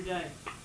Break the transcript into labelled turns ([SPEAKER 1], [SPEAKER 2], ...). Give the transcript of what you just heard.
[SPEAKER 1] every day.